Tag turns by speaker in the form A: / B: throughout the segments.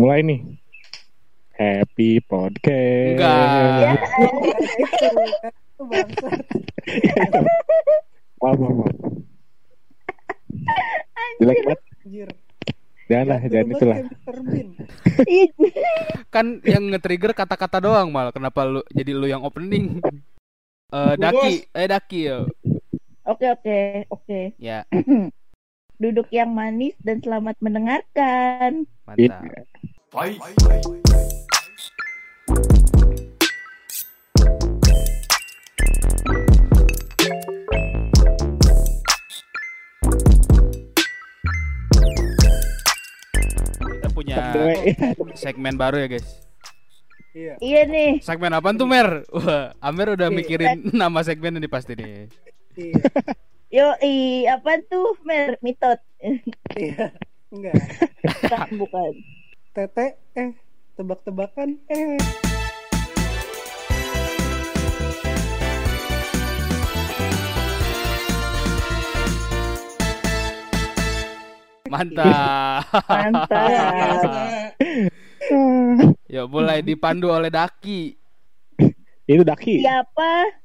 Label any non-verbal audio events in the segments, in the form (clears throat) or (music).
A: Mulai nih. Happy podcast.
B: Enggak.
A: Maaf, maaf, maaf. Jelek banget.
C: anjir
A: Jangan itulah.
B: Kan yang nge-trigger kata-kata doang mal. Kenapa lu jadi lu yang opening? Eh Daki, eh Daki yo.
D: Oke oke oke.
B: Ya, (clears throat)
D: Duduk yang manis dan selamat mendengarkan.
B: mantap. Kita punya segmen baru ya guys.
C: iya
D: Iya nih.
B: Segmen apa tuh Mer? Wah, Amer udah
C: Iya.
B: mikirin nama segmen ini pasti nih.
C: iya
D: Yo i apa tuh mer mitot?
C: iya enggak (laughs)
D: Bukan bukan.
C: tete eh tebak-tebakan eh
B: Mantap.
D: Mantap.
B: Yuk mulai dipandu oleh Daki.
A: Itu Daki.
D: Siapa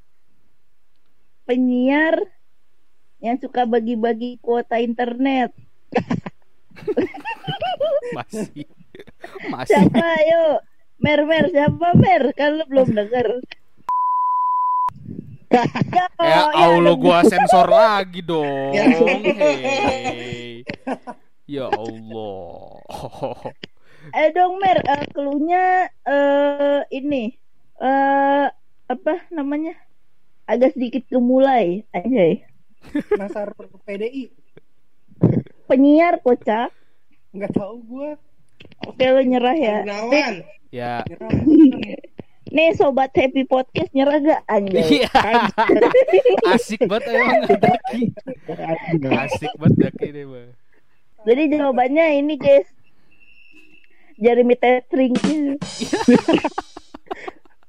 D: penyiar yang suka bagi-bagi kuota internet?
B: Masih. Masih.
D: Siapa ayo? Mer Mer siapa Mer? Kan lu belum denger. ya,
B: Ya Allah gua sensor lagi dong.
E: Ya. (laughs)
B: Hei. Ya Allah.
D: Eh dong Mer, eh, cluenya eh ini eh apa namanya? Agak sedikit gemulai, anjay.
C: Nasar PDI
D: Penyiar kocak.
C: nggak tahu gua
D: Oke lu nyerah ya.
E: Gunawan.
B: Ya.
C: Nyerah.
D: Nih sobat Happy Podcast nyerah gak anjay?
B: Iya. (laughs) Asik banget emang (laughs) Daki. Asik banget Daki nih, Bang.
D: Jadi jawabannya ini guys. Jeremy Tethering. (laughs)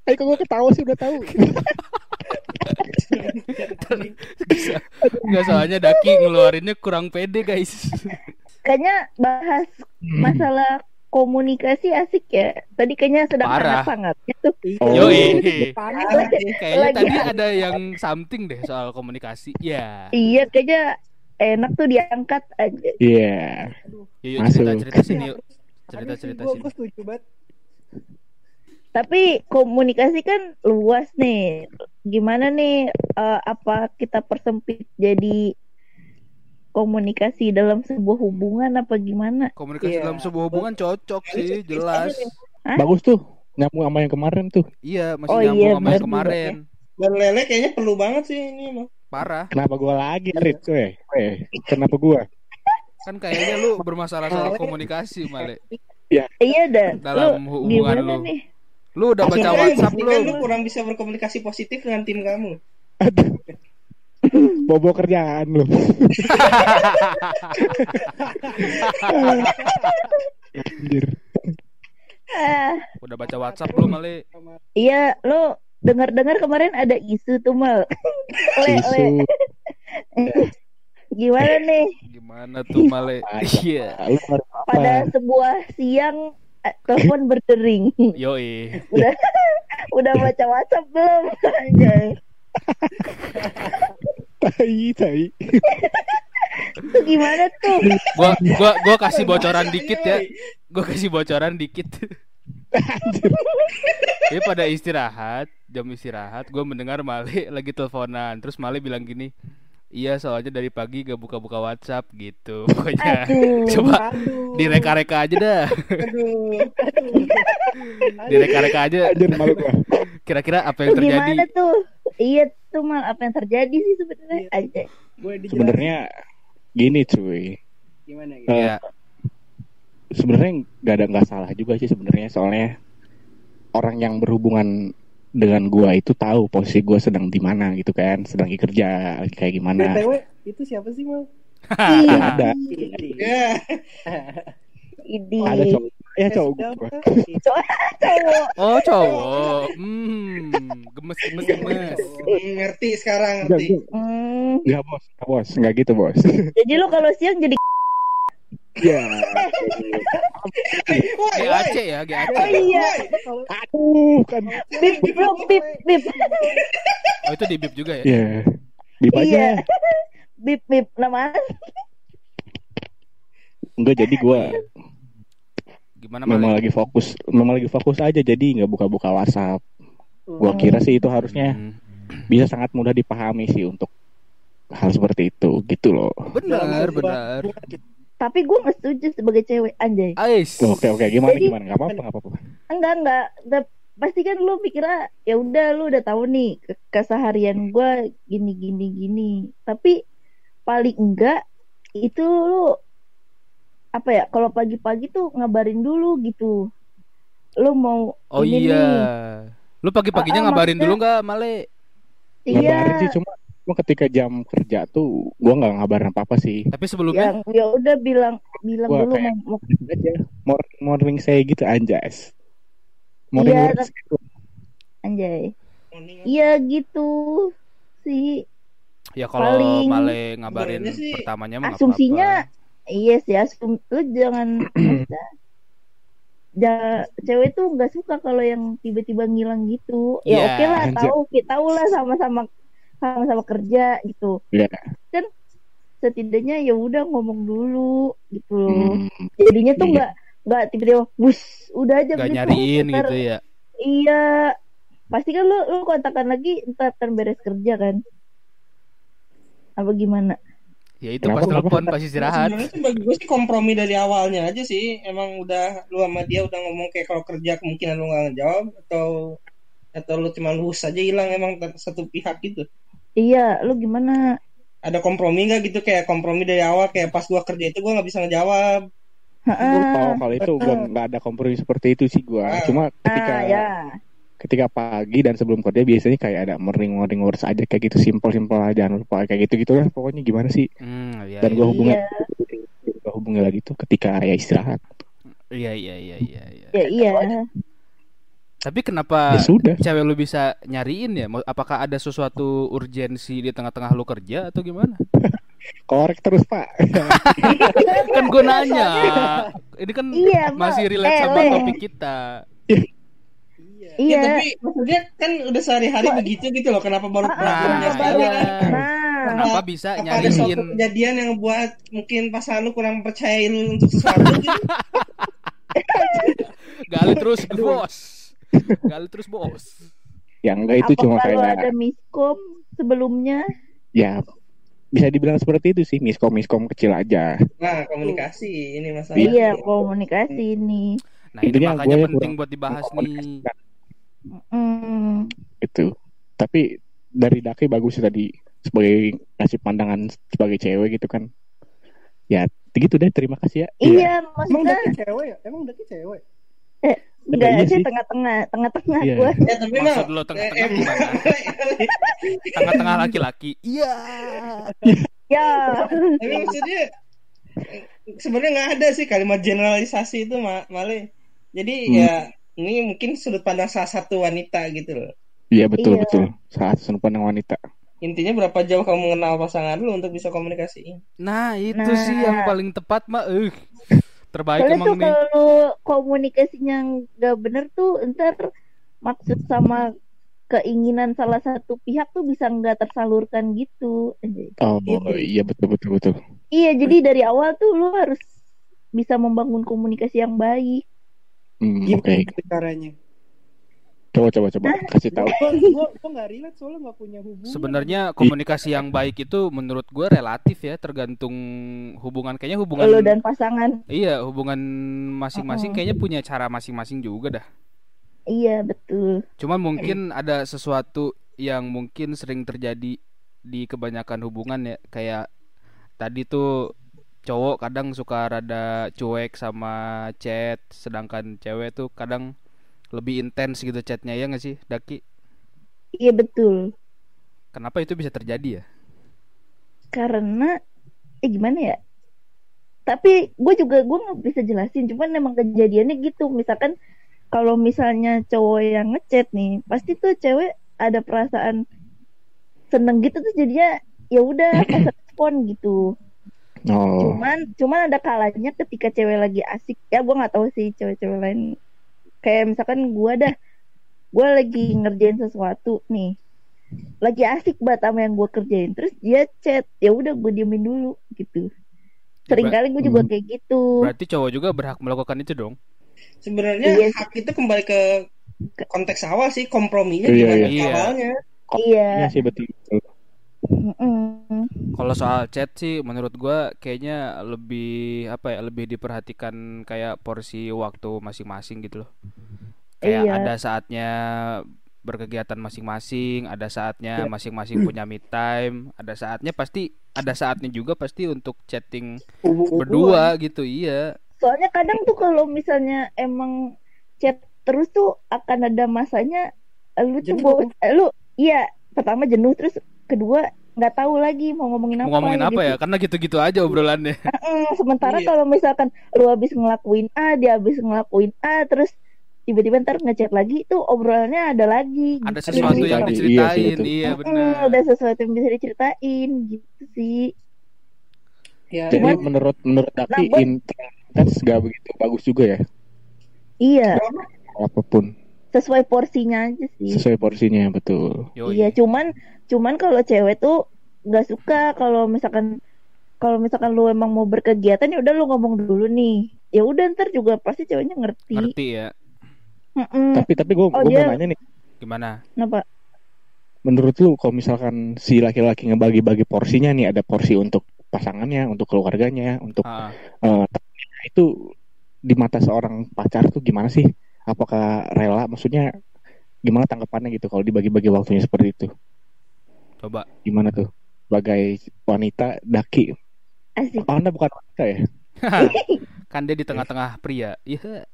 A: Eh kok gue ketawa sih udah tahu.
B: Enggak soalnya Daki ngeluarinnya kurang pede, guys.
D: Kayaknya bahas masalah komunikasi asik ya. Tadi kayaknya sedang
B: Parah.
D: hangat-hangatnya tuh.
A: Oh.
B: Yoi.
C: panas
B: Kayaknya
D: Lagi
B: tadi
D: ada.
B: yang something deh soal komunikasi. Ya.
D: Iya, kayaknya enak tuh diangkat aja.
A: Iya.
B: Yuk, yuk cerita-cerita sini yuk. Cerita-cerita sini.
C: gua setuju banget
D: Tapi komunikasi kan luas nih. Gimana nih eh, apa kita persempit jadi komunikasi dalam sebuah hubungan apa gimana?
B: Komunikasi
C: Iya.
B: dalam sebuah hubungan cocok sih, jelas.
D: Hah?
A: Bagus tuh. Nyambung sama yang kemarin tuh.
B: Iya, masih
D: Oh
B: nyambung
D: iya,
B: sama yang kemarin.
E: Dan lele kayaknya perlu banget sih ini mah.
B: Parah.
A: Kenapa gua lagi, Rit? Weh, weh. Kenapa gua?
B: Kan kayaknya lu bermasalah soal komunikasi, Male.
D: Iya dah.
B: Dalam
D: Lu
B: hubungan
D: gimana
B: lu.
D: nih?
B: Lu udah baca
E: Maksudnya,
B: WhatsApp
E: ini kan lu
B: belum?
E: kurang bisa berkomunikasi positif dengan tim kamu.
A: Bobo kerjaan lu. Anjir.
D: Ah,
B: Udah baca WhatsApp belum, Male?
D: iya, lu dengar-dengar kemarin ada isu tuh mal. le,
A: Isu.
D: Gimana nih?
B: Gimana tuh, Male? Iya.
A: Lu?
D: Pada sebuah siang telepon berdering. (laughs)
B: Yoi.
D: udah udah baca WhatsApp belum? Anjay.
A: Tai, tai.
D: Itu gimana tuh?
B: Gua gua gua kasih bocoran dikit ya. Gua kasih bocoran dikit. Dia pada istirahat, jam istirahat, gue mendengar Male lagi teleponan. Terus Male bilang gini, iya soalnya dari pagi gak buka-buka WhatsApp gitu. (laughs) Pokoknya
D: Aduh.
B: coba
C: aduh
B: direka-reka aja dah.
E: Aduh. (laughs)
B: Direka-reka aja.
A: Anjir malu gua.
B: Kira-kira apa yang
D: Tuh
B: terjadi?
D: gimana tuh? Iya tuh mal apa yang terjadi sih sebenarnya?
C: Dijelasin
A: Sebenarnya gini cuy.
C: gimana gitu
A: Eh,
B: Iya.
A: sebenarnya nggak ada nggak salah juga sih sebenarnya soalnya orang yang berhubungan dengan gua itu tahu posisi gua sedang di mana gitu kan sedang lagi kerja lagi kayak gimana
C: btw itu siapa sih mal
A: ya ada
E: Ya.
D: Idi.
A: ada cowok ya cowok
C: Siapa?
A: gua
D: Cowok.
B: Oh cowok. Hmm, gemes gemes gemes.
E: Hmm, ngerti sekarang
A: Enggak,
E: ngerti.
D: Hmm,
A: enggak bos enggak bos enggak gitu bos
D: jadi lu kalau siang jadi
A: ya
E: Woi,
B: GAC ya GAC
D: Oh iya.
A: Aduh, kan.
D: Bip bro, bip bip.
B: oh itu di bip juga ya
A: Ya. Bip aja.
D: Iya. Bip bip nama
A: Enggak jadi gua
B: gimana
A: memang lagi fokus, memang lagi fokus aja jadi nggak buka-buka WhatsApp. Gua kira sih itu harusnya
B: Hmm.
A: bisa sangat mudah dipahami sih untuk hal seperti itu gitu loh.
B: benar benar
D: Tapi gue nggak setuju sebagai cewek anjay.
B: Ais
A: Oke oke gimana
D: Jadi-
A: gimana nggak apa-apa nggak apa-apa.
D: Enggak enggak. Da- pasti kan lu pikirnya ya udah lu udah tahu nih ke- keseharian gue gini gini gini. Tapi paling enggak itu lu apa ya kalau pagi-pagi tuh ngabarin dulu gitu. Lu mau
B: oh
D: ini
B: iya
D: nih.
B: lu pagi-paginya
D: Ah,
B: ngabarin
D: maksudnya-
B: dulu nggak Male
A: Ngabarin
D: Iya.
A: sih cuma cuma ketika jam kerja tuh gua nggak ngabarin apa-apa sih.
B: tapi sebelumnya
D: Yang ya udah bilang bilang
A: Gua
D: dulu
A: kayak-
D: mau, mau (laughs)
A: aja morning morning saya gitu anjas. Morning
D: Iya,
A: gitu.
D: anjay. Iya gitu sih.
B: ya kalau
D: paling-
B: Male ngabarin
E: sih
B: pertamanya mah
D: Asumsinya
B: apa-apa.
D: iya sih asum lu jangan (clears throat) ja- cewek tuh nggak suka kalau yang tiba-tiba ngilang gitu. Ya
B: Iya,
D: oke lah
A: anjay.
D: tahu kita tahu lah sama-sama sama-sama kerja gitu.
A: Iya.
D: Setidaknya ya udah ngomong dulu gitu loh.
A: Hmm,
D: Jadinya tuh
A: Iya.
D: nggak nggak tiba-tiba bus udah aja
B: nggak
D: gitu.
B: nyariin
D: Ntar-
B: gitu ya
D: Iya. Pasti kan lu lu kontakkan lagi ntar kan beres kerja kan. Apa gimana?
B: ya itu
A: Kenapa,
B: pas telepon pas istirahat
E: Sebenarnya sih bagi gue sih kompromi dari awalnya aja sih. Emang udah lu sama dia udah ngomong kayak kalau kerja kemungkinan lu nggak ngejawab atau atau lu cuma luhus aja hilang emang satu pihak gitu.
D: Iya, lu gimana?
E: Ada kompromi nggak gitu kayak kompromi dari awal kayak pas gua kerja itu gua nggak bisa ngejawab.
A: Gue
D: Heeh.
A: tahu kalau itu gua nggak ada kompromi seperti itu sih gua.
E: Ah.
A: Cuma ketika
D: Ah, ya.
A: ketika pagi dan sebelum kerja biasanya kayak ada morning morning words aja kayak gitu simple simple aja jangan lupa kayak gitu gitu lah pokoknya gimana sih
B: hmm, iya,
A: dan
B: iya.
A: gua hubungi
D: Iya.
A: gua hubungi lagi tuh ketika ya istirahat
B: iya iya iya iya iya.
D: Ya iya.
B: Tapi kenapa
A: ya sudah
B: cewek lu bisa nyariin ya apakah ada sesuatu urgensi di tengah-tengah lu kerja atau gimana (laughs)
A: korek terus pak (laughs)
B: kan gue nanya (laughs) ini kan
D: Iya,
B: masih relate sama
D: Eh,
B: topik kita
C: Iya.
E: Ya,
D: Iya.
E: tapi maksudnya kan udah sehari-hari begitu gitu loh. Kenapa baru
D: Ah,
B: Nah,
E: perlakuannya
D: kenapa baru?
E: sekarang?
D: Nah,
B: kenapa bisa
E: Apa ada suatu
B: nyariin
E: kejadian yang buat mungkin pasangan lu kurang percaya lu untuk sesuatu gitu?
B: gali terus bos gali terus bos
A: ya enggak itu
D: apa
A: cuma
D: kalau
A: kayak
D: ada miskom sebelumnya?
A: ya bisa dibilang seperti itu sih miskom miskom kecil aja
E: Nah, komunikasi ini masalah.
D: Iya, komunikasi ini.
B: nah
A: Intinya
B: makanya
A: gue
B: penting
A: kurang
B: buat dibahas nih
D: Hmm.
A: itu tapi dari Daki bagus sih tadi sebagai ngasih pandangan sebagai cewek gitu kan ya gitu deh terima kasih ya
D: Iya,
C: Emang
D: maksudnya
C: Daki cewek ya? Emang Daki cewek?
D: Enggak
A: iya
D: sih
A: sih.
D: tengah-tengah, tengah-tengah
A: Iya.
D: gua.
E: Ya, tapi mah
B: maksud lo tengah-tengah
E: eh,
B: gimana tengah-tengah laki-laki iya
D: Ya.
E: tapi maksudnya sebenarnya nggak ada sih kalimat generalisasi itu Ma- Male. Jadi
A: Hmm.
E: ya ini mungkin sudut pandang salah satu wanita gitu loh.
A: iya betul
D: Iya.
A: betul saat sudut pandang wanita
E: Intinya berapa jauh kamu mengenal pasangan lu untuk bisa komunikasi.
B: nah itu
D: Nah.
B: sih yang paling tepat mah eh terbaik
D: Soalnya
B: emang
D: tuh
B: nih
D: kalau komunikasinya nggak bener tuh ntar maksud sama keinginan salah satu pihak tuh bisa nggak tersalurkan gitu.
A: oh
E: Gitu.
A: iya betul betul betul
D: Iya, jadi dari awal tuh lu harus bisa membangun komunikasi yang baik.
A: Hmm, oke
C: Gimana gitu caranya?
A: Coba coba coba. Kasih tahu.
C: Gua, gua, gua gak relate soalnya gak punya hubungan.
B: sebenarnya komunikasi yang baik itu menurut gue relatif ya tergantung hubungan. Kayaknya hubungan
D: Lu dan pasangan.
B: iya hubungan masing-masing kayaknya punya cara masing-masing juga dah.
D: Iya, betul.
B: Cuman mungkin ada sesuatu yang mungkin sering terjadi di kebanyakan hubungan ya. Kayak tadi tuh cowok kadang suka rada cuek sama chat sedangkan cewek tuh kadang lebih intens gitu chatnya ya nggak sih Daki
D: Iya, betul.
B: kenapa itu bisa terjadi ya
D: Karena eh gimana ya? Tapi gue juga gue nggak bisa jelasin. Cuman emang kejadiannya gitu. Misalkan kalau misalnya cowok yang ngechat nih, pasti tuh cewek ada perasaan seneng gitu tuh jadinya ya udah (clears throat) pas respon gitu.
A: Oh.
D: Cuman cuman ada kalanya ketika cewek lagi asik ya gue nggak tahu sih cewek-cewek lain kayak misalkan gue dah gue lagi ngerjain sesuatu nih lagi asik banget sama yang gue kerjain terus dia chat ya udah gue diemin dulu gitu sering kali gue juga
A: Hmm.
D: kayak gitu
B: Berarti cowok juga berhak melakukan itu dong.
E: Sebenarnya
D: Iya.
E: hak itu kembali ke konteks awal sih komprominya
A: Iya,
E: gimana
B: iya.
E: awalnya.
D: iya
A: Iya sih betul.
D: Mm-mm.
B: Kalau soal chat sih menurut gua kayaknya lebih apa ya lebih diperhatikan kayak porsi waktu masing-masing gitu loh. Kayak
D: Iya.
B: ada saatnya berkegiatan masing-masing, ada saatnya masing-masing punya me time, ada saatnya pasti ada saatnya juga pasti untuk chatting berdua gitu. Iya.
D: soalnya kadang tuh kalau misalnya emang chat terus tuh akan ada masanya lu tuh
C: Jenuh.
D: eh, lu iya pertama jenuh terus kedua nggak tahu lagi mau ngomongin apa
B: Mau ngomongin apa
D: gitu.
B: ya? Karena gitu-gitu aja obrolannya. (laughs)
D: Sementara
E: Iya.
D: kalau misalkan lu habis ngelakuin A, dia habis ngelakuin A, terus tiba-tiba ntar ngechat lagi, itu obrolannya ada lagi.
B: Ada
D: gitu.
B: sesuatu
A: Iya,
B: yang
A: iya sih,
B: diceritain.
A: betul.
B: Iya,
D: Mm,
B: benar.
D: ada sesuatu yang bisa diceritain gitu sih.
C: Ya,
A: Jadi
C: emang
A: menurut menurut Daki
D: Nah,
A: intensitas gak begitu bagus juga ya
D: Iya,
A: apa pun
D: sesuai porsinya aja sih.
A: sesuai porsinya betul.
B: Yoi.
D: Iya, cuman cuman kalau cewek tuh nggak suka kalau misalkan kalau misalkan lu emang mau berkegiatan ya udah lu ngomong dulu nih. Ya udah ntar juga pasti ceweknya ngerti.
B: Ngerti ya.
D: Mm-mm.
A: Tapi tapi gue
D: Oh,
A: mau
D: dia-
A: nanya nih,
B: Gimana?
D: Kenapa?
A: menurut lu kalau misalkan si laki-laki ngebagi-bagi porsinya nih ada porsi untuk pasangannya, untuk keluarganya, untuk
B: Ah,
A: temennya, itu di mata seorang pacar tuh gimana sih? Apakah rela? Maksudnya gimana tanggapannya gitu kalau dibagi-bagi waktunya seperti itu?
B: coba.
A: Gimana tuh? Sebagai wanita Daki,
D: Asik.
A: oh, anda bukan wanita ya? (laughs)
B: kan dia di tengah-tengah pria. Iya.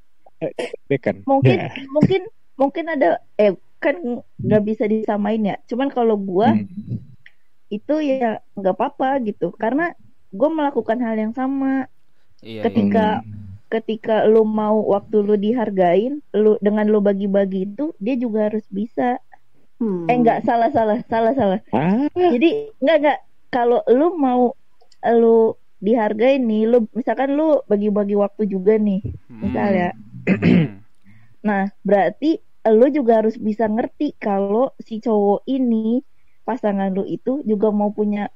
A: Dia kan?
D: Mungkin
A: Ya. (laughs)
D: mungkin mungkin ada eh kan nggak bisa disamain ya. Cuman kalau gua
A: Hmm.
D: itu ya nggak apa-apa gitu. Karena gua melakukan hal yang sama.
B: Iya.
D: Ketika
A: Hmm.
D: Ketika lu mau waktu lu dihargain, lu dengan lu bagi-bagi itu dia juga harus bisa.
C: Hmm.
D: Eh enggak salah salah salah salah.
A: Ah,
D: Jadi enggak enggak kalau lu mau lu dihargain nih, lu misalkan lu bagi-bagi waktu juga nih,
B: Hmm.
D: misalnya. (clears throat) Nah, berarti lu juga harus bisa ngerti kalau si cowok ini pasangan lu itu juga mau punya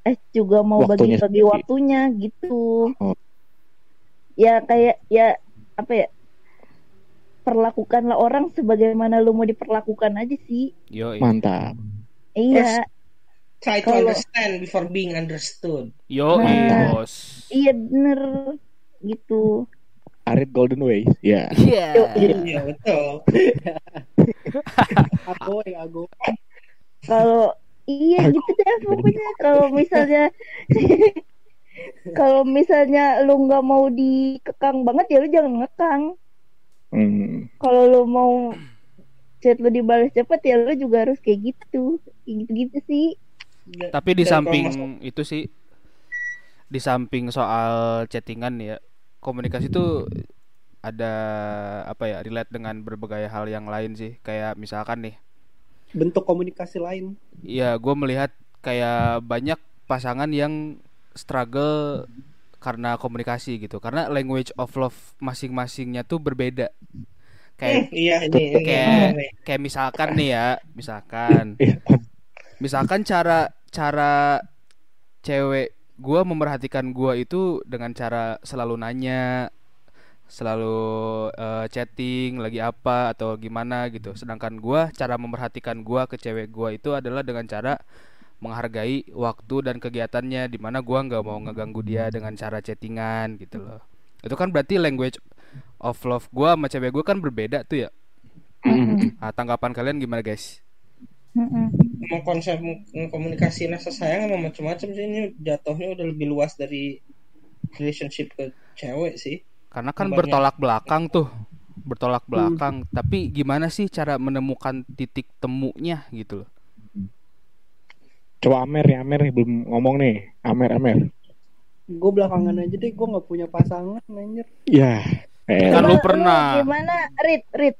D: eh juga mau
A: Waktunya
D: bagi-bagi
A: sendiri.
D: waktunya gitu.
A: Oh.
D: Ya kayak ya apa ya? Perlakukanlah orang sebagaimana lu mau diperlakukan aja sih.
B: Yoi.
A: mantap.
D: Iya,
E: Try to
D: Kalau-
E: understand before being understood.
B: Yoi,
D: Nah.
B: bos.
D: iya bener gitu.
A: Arit Golden Way, ya.
B: Iya.
E: Iya betul. (laughs)
C: Agoy.
D: Kalau iya gitu deh pokoknya kalau misalnya (laughs) kalau misalnya lu nggak mau dikekang banget ya lu jangan ngekang.
A: Hmm.
D: Kalau lu mau chat lu dibalas cepet ya lu juga harus kayak gitu. Kayak gitu-gitu sih.
B: Tapi di samping itu sih di samping soal chattingan ya, komunikasi itu ada apa ya, relate dengan berbagai hal yang lain sih. Kayak misalkan nih,
C: Bentuk komunikasi lain.
B: Iya, gue melihat kayak banyak pasangan yang struggle karena komunikasi gitu, karena language of love masing-masingnya tuh berbeda. Kayak
E: Iya ini, ini
B: kayak
E: benar nih.
B: kayak misalkan nih ya, misalkan,
A: Iya.
B: misalkan cara cara cewek gue memerhatikan gue itu dengan cara selalu nanya, selalu eh, chatting lagi apa atau gimana gitu. Sedangkan gua cara memerhatikan gua ke cewek gua itu adalah dengan cara menghargai waktu dan kegiatannya di mana gua nggak mau ngeganggu dia dengan cara chattingan gitu loh. Itu kan berarti language of love gua sama cewek gua kan berbeda tuh ya.
A: Hmm.
B: Nah, tanggapan kalian gimana guys?
D: Mm-mm.
E: Emang konsep komunikasi rasa sayang emang macam-macam sih ini jatuhnya udah lebih luas dari relationship ke cewek sih.
B: Karena kan
E: Banyak.
B: bertolak belakang tuh. Bertolak belakang, tapi gimana sih cara menemukan titik temunya gitu loh.
A: Coba Amer nih, Amer nih belum ngomong nih. Amer, Amer.
C: Gue belakangan aja deh, gue nggak punya pasangan, anjir.
A: Ya. Eh,
B: Kan lu pernah.
D: Gimana, Rit, Rit?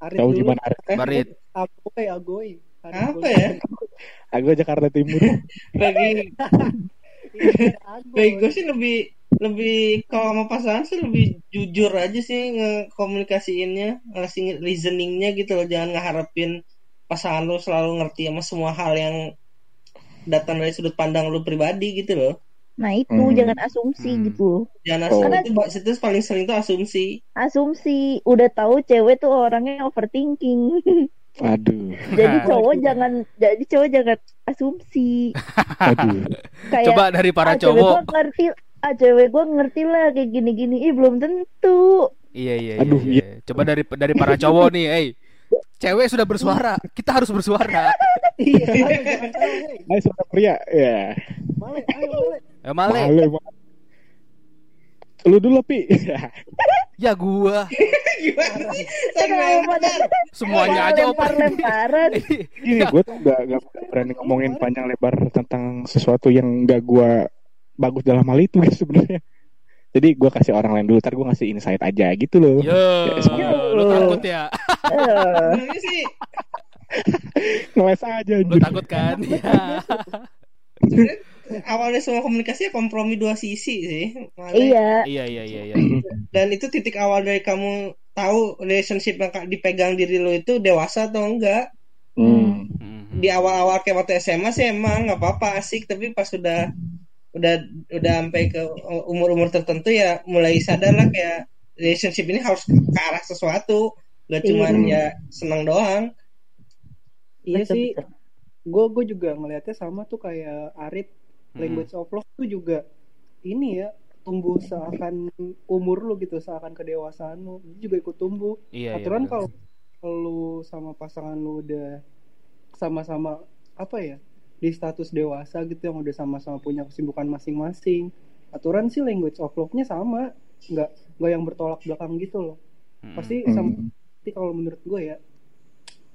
A: Tahu
C: dulu.
A: gimana Arit?
B: Barit.
C: Agoy, agoy.
E: Apa ya? (laughs)
A: Aku Jakarta Timur.
E: Lagi (laughs) Baik, gue sih lebih lebih kalau sama pasangan sih lebih jujur aja sih ngekomunikasiinnya, ngasih reasoningnya gitu loh, jangan ngeharapin pasangan lu selalu ngerti sama semua hal yang datang dari sudut pandang lu pribadi gitu loh.
D: Nah itu
A: Hmm.
D: jangan asumsi
B: Hmm.
D: gitu.
E: Jangan
A: Oh.
E: asumsi itu, itu paling sering tuh asumsi.
D: Asumsi udah tahu cewek tuh orangnya overthinking. (laughs)
A: Aduh,
D: jadi cowok jangan jadi cowok jangan asumsi.
A: aduh. (laughs)
D: Kayak
B: Coba dari para
D: ah, cewek
B: cowok.
D: gua ngerti ah cewek gua ngerti lah kayak gini-gini. Ih belum tentu.
B: Iya iya iya.
A: Aduh,
B: iya. Coba dari dari para cowok nih, eh. Cewek sudah bersuara, kita harus bersuara. (laughs)
C: Iya, (laughs) ayo jangan tahu, hei.
A: Ayo suara pria, ya.
C: Male, ayo male.
B: Eh Male,
A: Male, Male. Lu dulu, Pi. (laughs)
B: ya gua. (laughs)
E: Gimana sih?
B: Semuanya aja open.
D: lempar-lemparan.
A: Gini, gue tuh gak, gak berani ngomongin panjang lebar tentang sesuatu yang gak gue bagus dalam hal itu sebenarnya. Jadi gue kasih orang lain dulu, ntar gue ngasih insight aja gitu loh.
B: Yo,
A: Ya,
B: lu takut ya?
D: Eh,
E: Sebenarnya sih
A: Ngeles aja
B: Lu takut kan? (laughs) Ya.
E: sebenarnya awalnya semua komunikasi ya kompromi dua sisi sih.
D: Iya.
B: Iya iya iya iya. (clears throat)
E: Dan itu titik awal dari kamu tahu relationship yang dipegang diri lo itu dewasa atau enggak.
A: Hmm.
B: Mhm.
E: Di awal-awal kayak waktu SMA sih emang nggak apa-apa asik, tapi pas sudah udah udah sampai ke umur-umur tertentu ya mulai sadar lah kayak relationship ini harus ke arah sesuatu, gak cuma
D: Iya.
E: ya senang doang.
C: Iya
D: Betul,
C: sih, gue gue juga ngelihatnya sama tuh kayak Arif
B: Hmm.
C: language of love tuh juga ini ya tumbuh seakan umur lu gitu seakan kedewasaan lu Dia juga ikut tumbuh
B: Iya iya.
C: aturan
B: benar.
C: kalau lu sama pasangan lu udah sama-sama apa ya di status dewasa gitu yang udah sama-sama punya kesibukan masing-masing aturan sih language of love-nya sama nggak nggak yang bertolak belakang gitu loh
B: Mhm.
C: pasti
A: Hmm.
C: sama tapi kalau menurut gue ya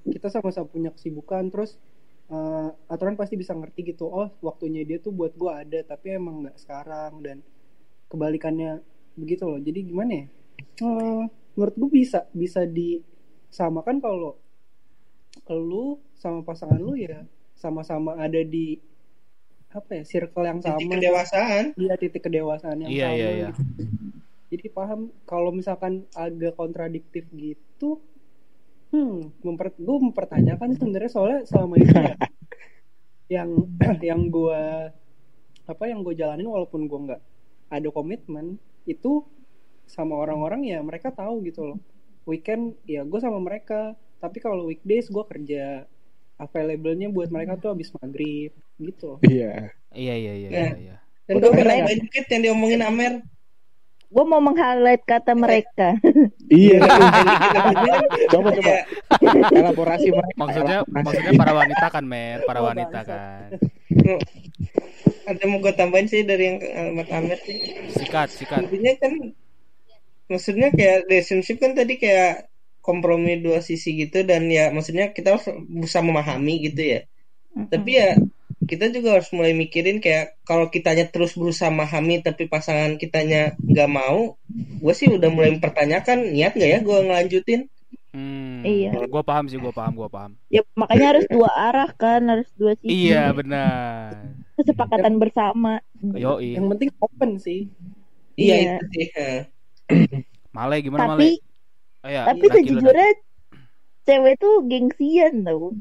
C: kita sama-sama punya kesibukan terus eh, aturan pasti bisa ngerti gitu oh waktunya dia tuh buat gue ada tapi emang nggak sekarang dan kebalikannya begitu loh jadi gimana ya Eh, menurut gue bisa bisa disamakan kalau lu sama pasangan lu ya sama-sama ada di apa ya circle yang sama
E: Titik kedewasaan.
C: Iya titik kedewasaan yang
B: Iya,
C: sama.
B: iya, iya.
C: gitu. Jadi paham kalau misalkan agak kontradiktif gitu, hmm, memper, gue mempertanyakan sebenarnya soalnya selama ini ya, (laughs) yang yang gue apa yang gue jalanin walaupun gue nggak ada komitmen itu sama orang-orang ya mereka tahu gitu loh. Weekend ya gue sama mereka, tapi kalau weekdays gue kerja available-nya buat mereka tuh habis maghrib gitu.
A: Iya.
B: Iya iya iya
E: Ya.
B: iya. iya.
E: Dan gue pernah dikit yang diomongin Amer.
D: Gue mau meng-highlight kata mereka.
A: Iya. (laughs)
E: Coba
A: coba coba elaborasi mereka.
B: Maksudnya
A: elaborasi.
B: maksudnya para wanita kan, Mer, para
C: Oh,
B: wanita
C: bangsa.
B: kan.
E: ada mau gue tambahin sih dari yang alamat Amer sih.
B: Sikat, sikat.
E: Intinya kan maksudnya kayak relationship kan tadi kayak kompromi dua sisi gitu dan ya maksudnya kita harus bisa memahami gitu ya. Tapi ya kita juga harus mulai mikirin kayak kalau kitanya terus berusaha memahami tapi pasangan kitanya nggak mau, gue sih udah mulai mempertanyakan niat nggak ya gue ngelanjutin.
B: Hmm.
D: Iya.
B: Gua paham sih, gua paham, gua paham.
D: Ya makanya harus dua arah kan, harus dua sisi.
B: Iya, benar.
D: Kesepakatan bersama.
B: Yoi.
C: Yang penting open sih.
E: Iya
D: Iya.
E: itu sih.
B: Male gimana
D: Tapi
B: Male? Oh, ya,
D: tapi sejujurnya cewek tuh gengsian tau.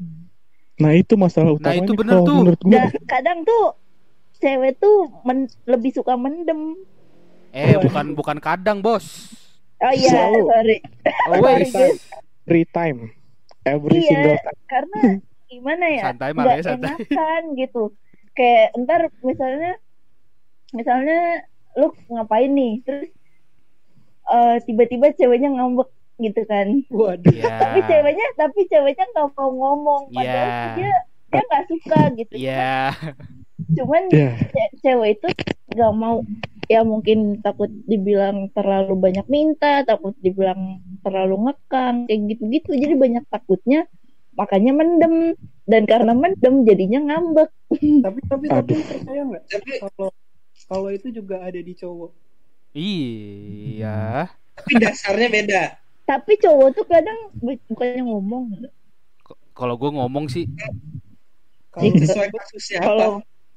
A: Nah itu masalah
B: Nah,
A: utamanya.
B: itu bener
A: kalau
B: tuh.
A: Menurut gue.
D: Da- kadang tuh cewek tuh men- lebih suka mendem.
B: Eh, bukan bukan kadang, Bos.
D: Oh iya,
A: Selalu.
D: sorry.
B: Always.
D: Guys.
A: Free time. Every
D: Iya.
A: single time.
D: Karena (laughs) gimana ya?
B: Santai, Male,
D: nggak
B: santai.
D: enakan gitu. Kayak ntar misalnya misalnya lu ngapain nih, terus eh, tiba-tiba ceweknya ngambek gitu kan.
C: Waduh.
B: Iya.
D: Tapi ceweknya tapi ceweknya nggak mau ngomong padahal
B: Iya.
D: dia dia nggak suka gitu.
B: Iya.
D: Cuman
A: Iya.
D: ce- cewek itu nggak mau ya mungkin takut dibilang terlalu banyak minta takut dibilang terlalu ngekang kayak gitu-gitu jadi banyak takutnya makanya mendem dan karena mendem jadinya ngambek
C: Tapi tapi tapi
A: Aduh.
C: percaya nggak
E: Tapi
C: kalau kalau itu juga ada di cowok.
B: Iya.
E: tapi dasarnya beda.
D: Tapi cowok tuh kadang bu- bukannya ngomong
B: Kalau gua ngomong sih,
C: Kalau
E: Sesuai kasusnya apa?
D: kalau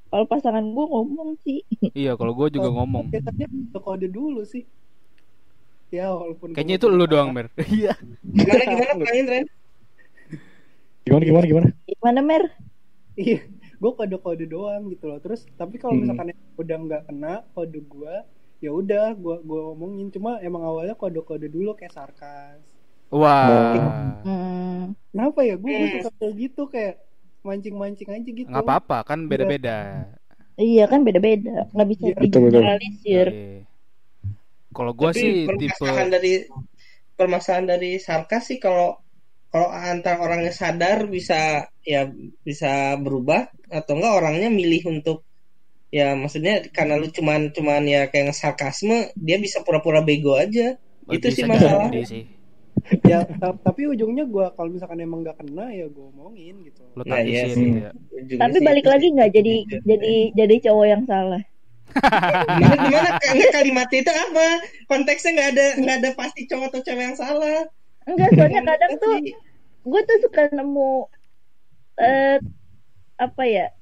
D: kalau pasangan gue ngomong sih
B: Iya, kalau gue juga ngomong.
C: biasanya udah kode dulu sih ya walaupun
B: Kayaknya itu lu doang, Mer. Iya.
E: Gimana gimana Ren?
A: Gimana gimana gimana?
D: gimana mer
C: iya gue kode kode doang gitu loh terus tapi kalau
A: Hmm.
C: misalkan udah nggak kena kode gue ya udah gue gue omongin cuma emang awalnya kode kode dulu kayak sarkas
B: Wah.
D: hmm,
C: kenapa ya gue
E: Hmm.
C: suka kayak gitu kayak mancing mancing aja gitu
B: Nggak apa-apa, kan beda-beda.
D: iya kan beda beda nggak bisa
C: Iya,
A: betul.
D: digeneralisir
B: Iya. Kalau gue
E: Tapi
B: sih tipe
E: permasalahan dari permasalahan dari sarkas sih kalau kalau antara orangnya sadar bisa ya bisa berubah atau enggak orangnya milih untuk ya maksudnya karena lu cuman cuman ya kayak sarkasme dia bisa pura-pura bego aja. Itu
B: bisa
E: sih masalah (laughs)
B: sih.
C: ya ta- tapi ujungnya gue kalau misalkan emang nggak kena ya gue omongin gitu.
B: Lu
E: Nah, iya sih.
B: gitu ya.
D: Tapi
E: sih
D: balik
E: itu
D: lagi nggak jadi jadi jadi cowok yang salah. (laughs)
E: Gimana? Gimana kalimat itu apa? Konteksnya nggak ada nggak ada pasti cowok atau cewek yang salah.
D: Enggak soalnya (laughs) kadang tuh gue tuh suka nemu eh apa ya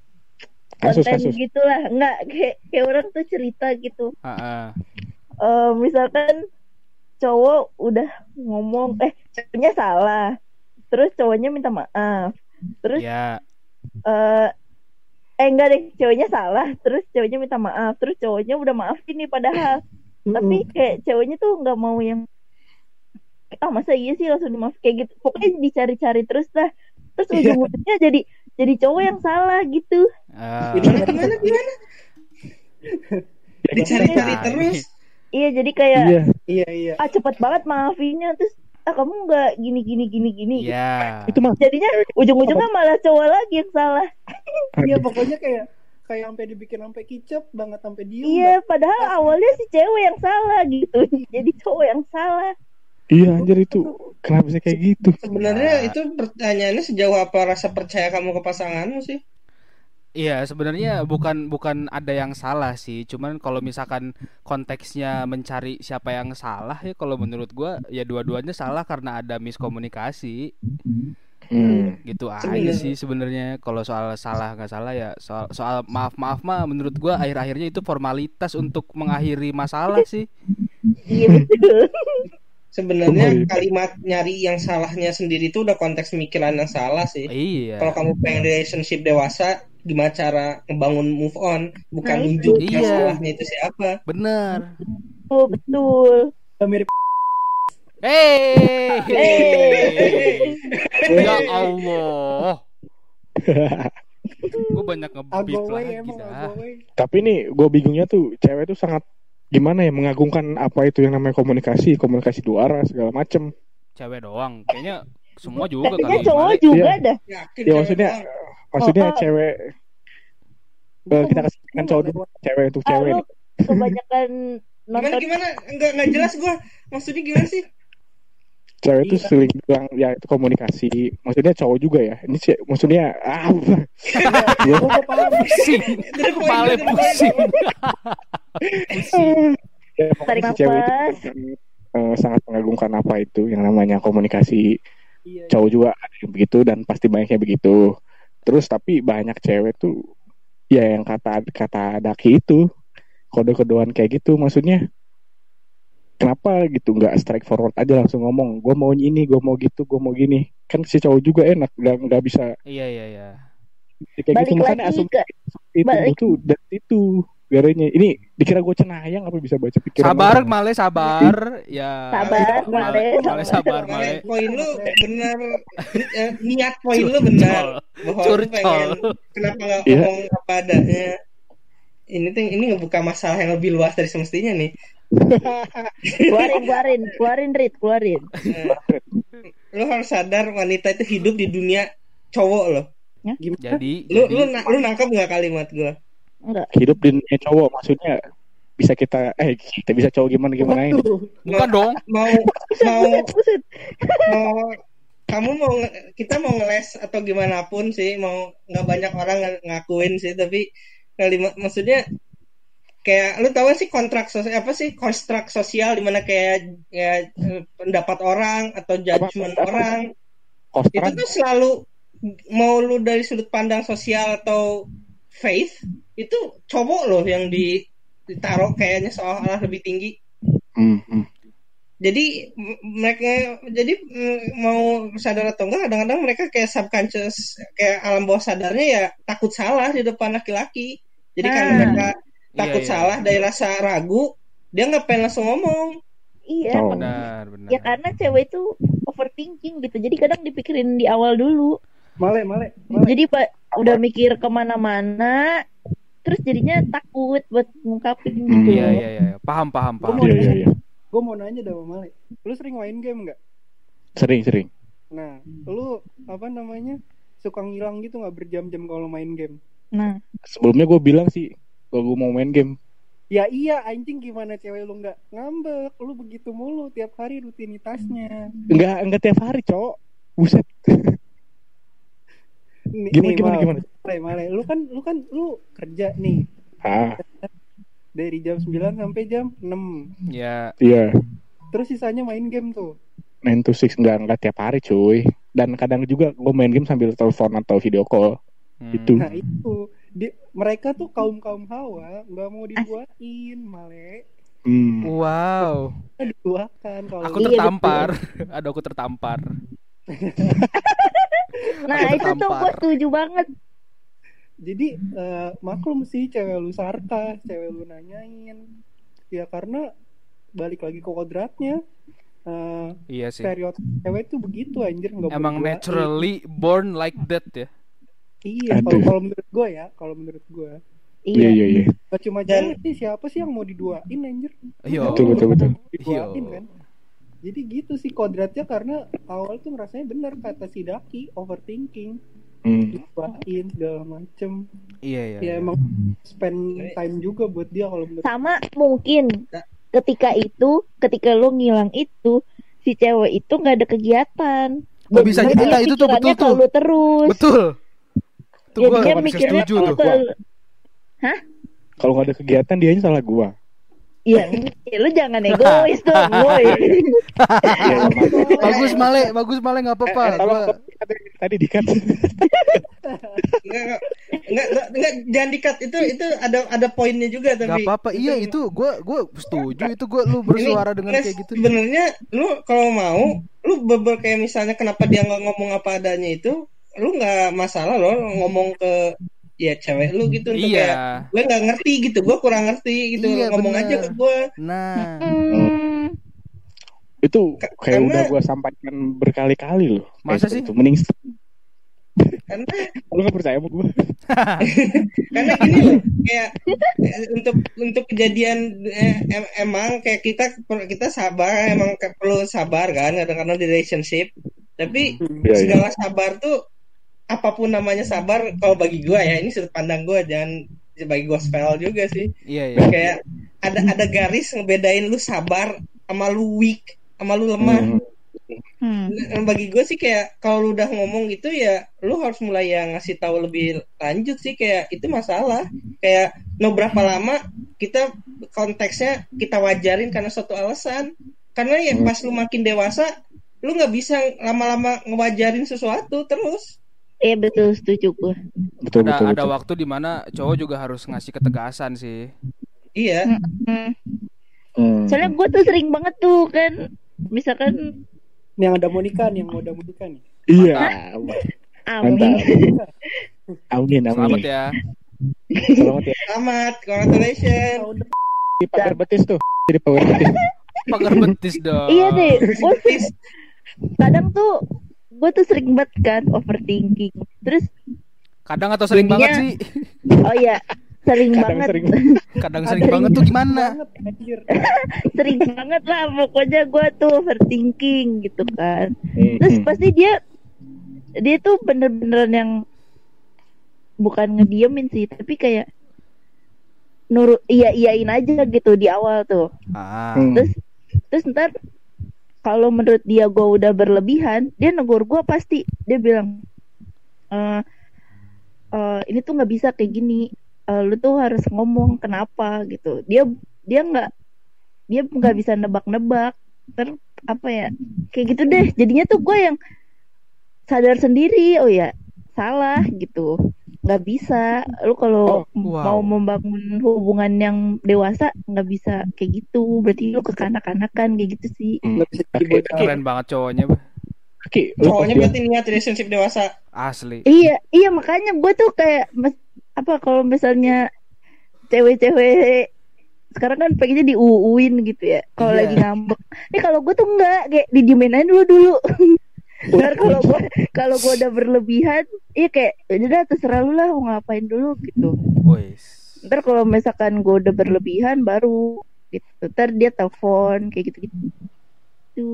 D: konten
A: kasus.
D: gitulah. Nggak kayak kayak orang tuh cerita gitu.
B: Heeh.
D: Eh, misalkan cowok udah ngomong eh cowoknya salah. Terus cowoknya minta maaf. Terus
B: Ya,
D: eh eh enggak deh cowoknya salah. Terus cowoknya minta maaf. Terus cowoknya udah maafin nih padahal. Tapi kayak cowoknya tuh nggak mau yang ah masa iya sih langsung dimaaf kayak gitu. Pokoknya dicari-cari terus lah. Terus
C: Iya.
D: ujung-ujungnya jadi jadi cowok yang salah gitu
B: eh,
E: gimana? Gimana gimana
A: Ya,
E: dicari-cari terus.
D: iya jadi kayak
A: Iya.
C: iya iya.
D: Ah cepet banget maafinnya terus ah kamu nggak gini gini gini gini.
B: Iya.
A: Itu mah
D: jadinya ujung-ujungnya malah cowok lagi yang salah.
C: Iya pokoknya kayak kayak sampai dibikin sampai kicep banget sampai diem
D: iya padahal awalnya si cewek yang salah gitu. (laughs) Jadi cowok yang salah.
A: Iya anjir itu kenapa bisa kayak gitu?
E: sebenarnya itu pertanyaannya sejauh apa rasa percaya kamu ke pasanganmu sih
B: Iya, sebenarnya bukan bukan ada yang salah sih, cuman kalau misalkan konteksnya mencari siapa yang salah ya kalau menurut gua ya dua-duanya salah karena ada miskomunikasi.
A: Hmm.
B: Gitu aja sih sebenarnya. Kalau soal salah nggak salah ya soal soal maaf-maaf mah menurut gua akhir-akhirnya itu formalitas untuk mengakhiri masalah sih.
D: iya betul
E: sebenarnya
A: Kembali.
E: kalimat nyari yang salahnya sendiri itu udah konteks pemikiran yang salah sih
B: Iya.
E: kalau kamu pengen relationship dewasa gimana cara ngebangun move on bukan
D: Nah,
E: nunjuk yang
B: Iya.
E: salahnya itu siapa
B: Bener.
D: oh, betul
C: mirip
B: Hey.
D: Eh. (laughs)
B: Ya Allah. Gue banyak
C: agowe
B: lagi
C: emang
B: dah.
A: Tapi nih gue bingungnya tuh cewek tuh sangat gimana ya mengagungkan apa itu yang namanya komunikasi, komunikasi dua arah segala macem.
B: Cewek doang. Kayaknya semua juga kali.
D: cowok
B: Malik.
D: juga
A: Iya.
D: dah
A: Ya
E: cewek
A: maksudnya
E: doang.
A: Maksudnya
D: Oh, oh.
A: cewek
C: Gua
A: eh, kita
C: nggak-
A: kasih
C: gua
A: kan
C: nggak
A: cowok dulu, cewek untuk
D: ah,
A: cewek nih.
D: kebanyakan (laughs)
E: gimana
D: nonton
E: gimana nggak nggak jelas gua maksudnya gimana sih
A: Cewek itu
C: Iya.
A: sering bilang ya itu komunikasi. Maksudnya cowok juga ya. Ini sih maksudnya ah (laughs)
C: gua paham (laughs)
B: Pusing. Kepala pusing. Pusing.
A: ya, pokoknya cewek itu eh, sangat mengagungkan apa itu yang namanya komunikasi.
C: iya
A: Cowok juga ada yang begitu dan pasti banyaknya begitu. Terus tapi banyak cewek tuh ya yang kata kata Daki itu kode-kodean kayak gitu. Maksudnya kenapa gitu? Nggak strike forward aja langsung ngomong gue mau ini gue mau gitu gue mau gini. Kan si cowok juga enak nggak nggak bisa
B: Iya iya iya.
A: kayak
D: balik
A: gitu makanya
D: lagi ke
A: itu
D: balik-
A: tuh dari itu garanya ini dikira gue cenayang apa bisa baca pikiran
B: Sabar
A: orang?
B: Male sabar. Ya.
D: Sabar,
B: Male.
D: Male.
B: Male sabar Male.
E: poin lu benar (laughs) eh, niat poin lu bahwa lu
B: Curcol.
E: pengen kenapa nggak
A: Iya.
E: ngomong apa adanya ini tuh ini ngebuka masalah yang lebih luas dari semestinya nih (laughs)
D: keluarin keluarin keluarin Rit keluarin
E: lu harus sadar wanita itu hidup di dunia cowok loh
C: gimana
B: Jadi
E: lu
B: jadi
E: lu na- lu nangkep nggak kalimat gua
D: enggak.
A: Hidup di dunia cowok maksudnya bisa kita eh kita bisa cowok gimana gimana ini?
B: Bukan dong.
E: mau
D: buset (laughs)
E: mau
D: buset buset.
E: mau kamu mau kita mau ngeles atau gimana pun sih mau nggak banyak orang ng- ngakuin sih tapi kalimat maksudnya kayak lu tahu sih kontrak sosial apa sih konstruk sosial di mana kayak ya pendapat orang atau judgement orang? Itu
A: kostran
E: tuh selalu mau lu dari sudut pandang sosial atau faith itu cowok loh yang di ditaruh kayaknya seolah-olah lebih tinggi
A: Hmm, hmm.
E: jadi m- mereka jadi mm, mau sadar atau enggak kadang-kadang mereka kayak subconscious kayak alam bawah sadarnya ya takut salah di depan laki-laki jadi karena
D: Ah.
E: mereka
B: Iya,
E: takut
B: iya.
E: salah dari rasa ragu dia nggak pengen langsung ngomong
D: Iya.
A: Oh.
B: Benar, benar.
D: Ya karena cewek itu overthinking gitu. Jadi kadang dipikirin di awal dulu.
C: Male, male, male.
D: Jadi pak udah mikir ke mana-mana, terus jadinya takut buat ngungkapin
A: Hmm.
D: gitu.
B: Iya, iya, iya. Paham, paham, paham.
C: mau
A: Iya, iya, iya.
C: Gue mau nanya dah sama Male. Lu sering main game nggak?
A: Sering, sering.
C: Nah, lu apa namanya? Suka ngilang gitu nggak berjam-jam kalau main game?
D: Nah,
A: Sebelumnya gue bilang sih, kalau gue mau main game,
C: Ya iya anjing gimana cewek lu nggak ngambek Lu begitu mulu tiap hari rutinitasnya
A: enggak enggak tiap hari, cowok. Buset. (laughs)
C: Nih,
A: Gimana,
C: nih,
A: gimana,
C: Mal.
A: gimana?
C: Lu kan lu kan lu kerja nih
A: Ah,
C: dari jam 9 sampai jam 6
B: Ya,
A: iya.
C: Terus sisanya main game tuh
A: 9 to 6 enggak enggak tiap hari, cuy. Dan kadang juga gue main game sambil telepon atau video call.
B: hmm.
A: Itu.
C: Nah itu di, Mereka tuh kaum-kaum hawa nggak mau dibuain Male
A: Hmm.
B: Wow.
C: Dibuakan kalau
B: Aku
D: Iya,
B: tertampar. (laughs) Aduh, aku tertampar. (laughs) (laughs)
D: nah
B: Aku
D: itu tuh
B: tertampar.
D: gue setuju banget.
C: Jadi eh, maklum sih cewek lu sarkas, cewek lu nanyain. Ya karena balik lagi ke kodratnya. eh
B: Iya sih.
C: stereotip cewek tuh begitu anjir nggak mau
B: Emang naturally born like that ya.
C: Iya, kalau menurut gue ya, kalau menurut gue.
A: Iya, iya, iya.
C: Gak cuma cewek sih, siapa sih yang mau diduain anjir?
B: Yo.
A: Betul, betul, betul.
C: Diduain
B: Yo.
C: kan. Jadi gitu sih kodratnya karena awal tuh ngerasanya benar kata si Daki, overthinking,
A: Hmm.
C: diduain segala macem.
B: Iya, iya.
C: Ya
B: iya.
C: emang spend time juga buat dia kalau menurut
D: Sama mungkin ketika itu, ketika lu ngilang itu, si cewek itu nggak ada kegiatan.
B: Oh, bisa jadi. Nah, itu tuh betul tuh.
D: terus.
B: Betul. Tuh gua
D: Jadinya
B: bisa
D: mikirnya
B: setuju
D: tuh
B: tuh.
D: ke
A: Kalau nggak ada kegiatan dia salah gua.
D: Ya, ya, lu jangan (laughs) egois dong, boy.
B: Bagus Male, bagus Male nggak apa-apa.
A: Eh, tolong
B: Gua-
A: tadi dikat. (laughs)
E: Enggak, enggak, enggak, enggak, enggak, jangan dikat itu itu ada ada poinnya juga
B: Gak
E: tapi
B: apa-apa. Iya itu gue gue setuju itu gue lu bersuara
E: Ini,
B: dengan kayak gitu.
E: Sebenarnya lu kalau mau, lu beber kayak misalnya kenapa dia nggak ngomong apa adanya itu, lu nggak masalah loh ngomong ke ya cewek lu gitu untuk kayak
B: Iya.
E: gue nggak ngerti gitu, gue kurang ngerti gitu,
B: Iya,
E: ngomong
B: bener.
E: aja ke gue.
B: Nah,
D: Hmm.
A: Itu
E: Ka-
A: kayak
E: karena-
A: udah gua sampaikan berkali-kali loh.
B: Masa
A: Kayak
B: sih?
A: Itu. Mending
E: Karena (laughs)
A: lu nggak percaya sama gua. (laughs)
E: karena gini loh, kayak eh, untuk untuk kejadian eh, em- emang kayak kita kita sabar, emang kayak perlu sabar kan kadang-kadang di relationship. Tapi
A: iya.
E: segala sabar tuh apa pun namanya sabar kalau bagi gua ya ini sudut pandang gua jangan bagi gospel juga sih
B: iya iya.
E: kayak ada ada garis ngebedain lu sabar sama lu weak sama lu lemah
A: Hmm.
D: Hmm.
E: Nah, bagi gue sih kayak kalau lu udah ngomong gitu ya lu harus mulai yang ngasih tahu lebih lanjut sih kayak itu masalah kayak no berapa lama kita konteksnya kita wajarin karena suatu alasan karena ya pas lu makin dewasa lu nggak bisa lama-lama ngewajarin sesuatu terus
D: Iya betul setuju gue.
A: Betul,
B: Ada
A: betul,
B: ada
A: betul.
B: waktu di mana cowok juga harus ngasih ketegasan sih.
E: iya
D: Hmm.
A: Hmm.
D: Soalnya gue tuh sering banget tuh kan, misalkan
C: yang ada Monica nih, yang mau ada Monica nih.
A: Iya.
D: amin.
A: Amin, amin.
B: Selamat ya.
A: Selamat ya.
E: selamat congratulations
A: Di pagar betis tuh. Jadi pagar betis.
B: Pagar betis dong.
D: Iya deh, gue kadang tuh gue tuh sering banget kan overthinking. Terus
B: Kadang atau sering
D: Jadinya-
B: banget sih.
D: oh ya sering
A: Kadang
D: banget,
A: sering.
B: Kadang
D: Ada (laughs)
B: sering banget tuh gimana? (laughs)
D: sering banget lah pokoknya gue tuh overthinking gitu kan.
A: Hmm,
D: Terus pasti dia dia tuh bener-beneran yang bukan ngediemin sih, tapi kayak nurut iya iyain aja gitu di awal tuh.
B: Ah.
A: Hmm.
D: Terus terus ntar kalau menurut dia gue udah berlebihan, dia negur gue pasti dia bilang eh eh, ini tuh nggak bisa kayak gini. Eh, lu tuh harus ngomong kenapa gitu. Dia dia nggak dia nggak bisa nebak-nebak. Ter apa ya kayak gitu deh. Jadinya tuh gue yang sadar sendiri. Oh ya salah gitu. Nggak bisa lu kalau
A: Oh,
B: wow.
D: mau membangun hubungan yang dewasa nggak bisa kayak gitu berarti lu kekanak-kanakan kayak gitu sih
A: Hmm.
C: Nggak bisa bocah.
A: oke.
B: Keren banget cowoknya.
A: Oke, lu
E: Cowoknya berarti niat relationship dewasa.
B: Asli.
D: iya iya makanya gue tuh kayak apa kalau misalnya cewek-cewek sekarang kan pengennya diuuin gitu ya kalau
B: Iya.
D: lagi ngambek ini kalau gue tuh enggak kayak didiemin aja dulu dulu (laughs) Ntar kalau gue kalau gue udah berlebihan iya kayak udah dah, terserah lu lah mau ngapain dulu gitu.
B: Wes.
D: ntar kalau misalkan gue udah berlebihan baru gitu. Ntar dia telepon kayak gitu gitu.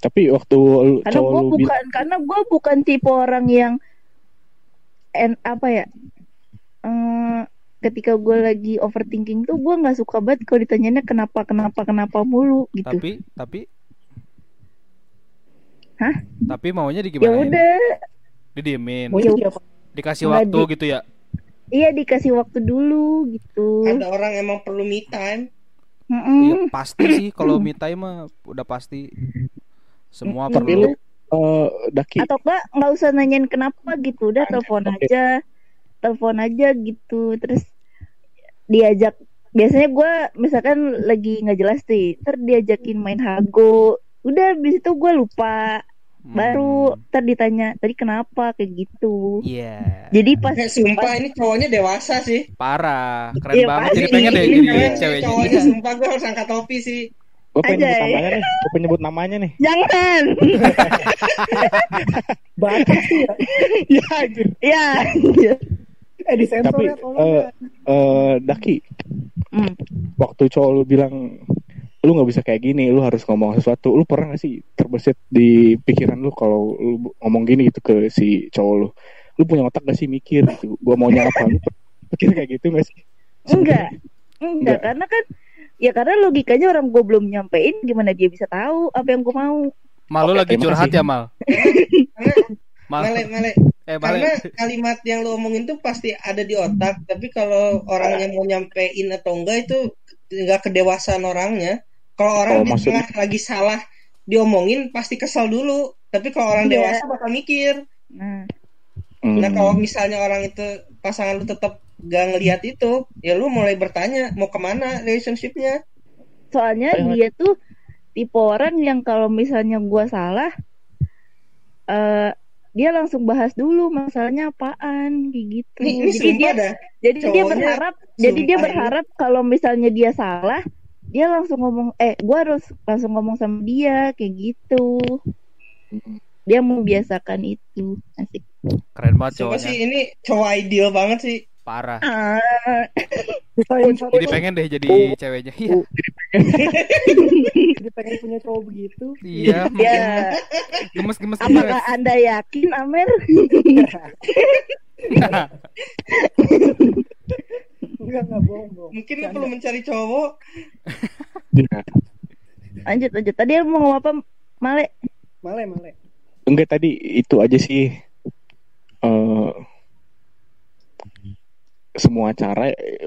A: Tapi waktu lu,
D: karena gue bukan
A: bilang
D: karena gue bukan tipe orang yang en apa ya eh, ketika gue lagi overthinking tuh gue nggak suka banget kalau ditanyainnya kenapa kenapa kenapa mulu gitu.
B: Tapi tapi
D: Hah?
B: Tapi maunya di
D: ya
B: gimana?
D: udah
B: Didiemin.
C: Maunya siapa?
B: Dikasih
D: Nggak
B: waktu
D: di-
B: gitu ya.
D: iya dikasih waktu dulu gitu
E: Ada orang emang perlu me time.
D: Mm-mm.
B: Iya, pasti sih kalau me time mah udah pasti. Semua
A: tapi
B: perlu.
A: lu eh, Daki
D: atau enggak nggak usah nanyain kenapa gitu udah telepon
A: Oke.
D: aja telepon aja gitu terus diajak biasanya gue misalkan lagi nggak jelas nih ter diajakin main hago udah habis itu gue lupa baru
B: Hmm.
D: ter ditanya tadi kenapa kayak gitu
B: Iya.
D: jadi pas
E: Eh, sumpah ini cowoknya dewasa sih.
B: Parah, keren
D: Iya,
B: banget.
D: pasti.
B: Jadi pengen deh
E: Ini
B: jadi
E: sih,
B: ceweknya.
E: Cowoknya sumpah gue harus angkat topi sih.
A: gue pengen nyebut
D: Anjay.
A: namanya nih gue pengen nyebut namanya nih
D: jangan
C: Batas sih ya.
A: ya anjir
D: ya
C: Eh di sensor
A: Tapi,
C: ya
A: eh,
C: ya.
A: eh, Daki
D: Hmm.
A: waktu cowok lu bilang lu nggak bisa kayak gini lu harus ngomong sesuatu lu pernah gak sih terbesit di pikiran lu kalau lu ngomong gini gitu ke si cowok lu lu punya otak gak sih mikir gitu gua maunya apa lu pikir kayak gitu gak sih
D: enggak enggak
A: Enggak.
D: karena kan ya karena logikanya orang gue belum nyampein gimana dia bisa tahu apa yang gue mau
B: Malu
A: Oke,
B: lagi curhat ya, Mal. (laughs)
E: Karena
B: Mal.
E: Male, male.
B: Eh,
E: Karena
B: Mal.
E: kalimat yang lu omongin tuh pasti ada di otak, tapi kalau orangnya mau nyampein atau enggak itu nggak kedewasaan orangnya. Kalau orang
A: Oh, maksudnya-
E: tengah lagi salah diomongin pasti kesal dulu, tapi kalau orang
D: Iya.
E: dewasa bakal mikir.
D: nah
A: Hmm.
E: Nah kalau misalnya orang itu pasangan lu tetap gak ngelihat itu, ya lu mulai bertanya mau ke mana relationshipnya.
D: soalnya
A: Kayak-
D: dia tuh tipe orang yang kalau misalnya gua salah eh dia langsung bahas dulu masalahnya apaan kayak gitu
E: Ini, ini
D: jadi dia
E: dah.
D: jadi dia berharap jadi dia berharap kalau misalnya dia salah dia langsung ngomong eh gua harus langsung ngomong sama dia kayak gitu dia membiasakan itu asik
B: Keren banget cowoknya.
E: sih ini cowok ideal banget sih.
B: Parah.
D: ah,
B: Jadi pengen deh jadi
A: Oh.
B: ceweknya. Iya.
C: jadi pengen punya cowok begitu.
B: Iya.
D: ya
B: Gemes gemes
D: apakah
B: gemes.
D: anda yakin Amer (laughs) (laughs) (laughs)
C: Enggak enggak bohong bohong.
E: Mungkin lu perlu mencari cowok.
D: Lanjut lanjut tadi lu mau ngomong apa Male
C: Male male.
A: enggak tadi itu aja sih eh semua cara eh,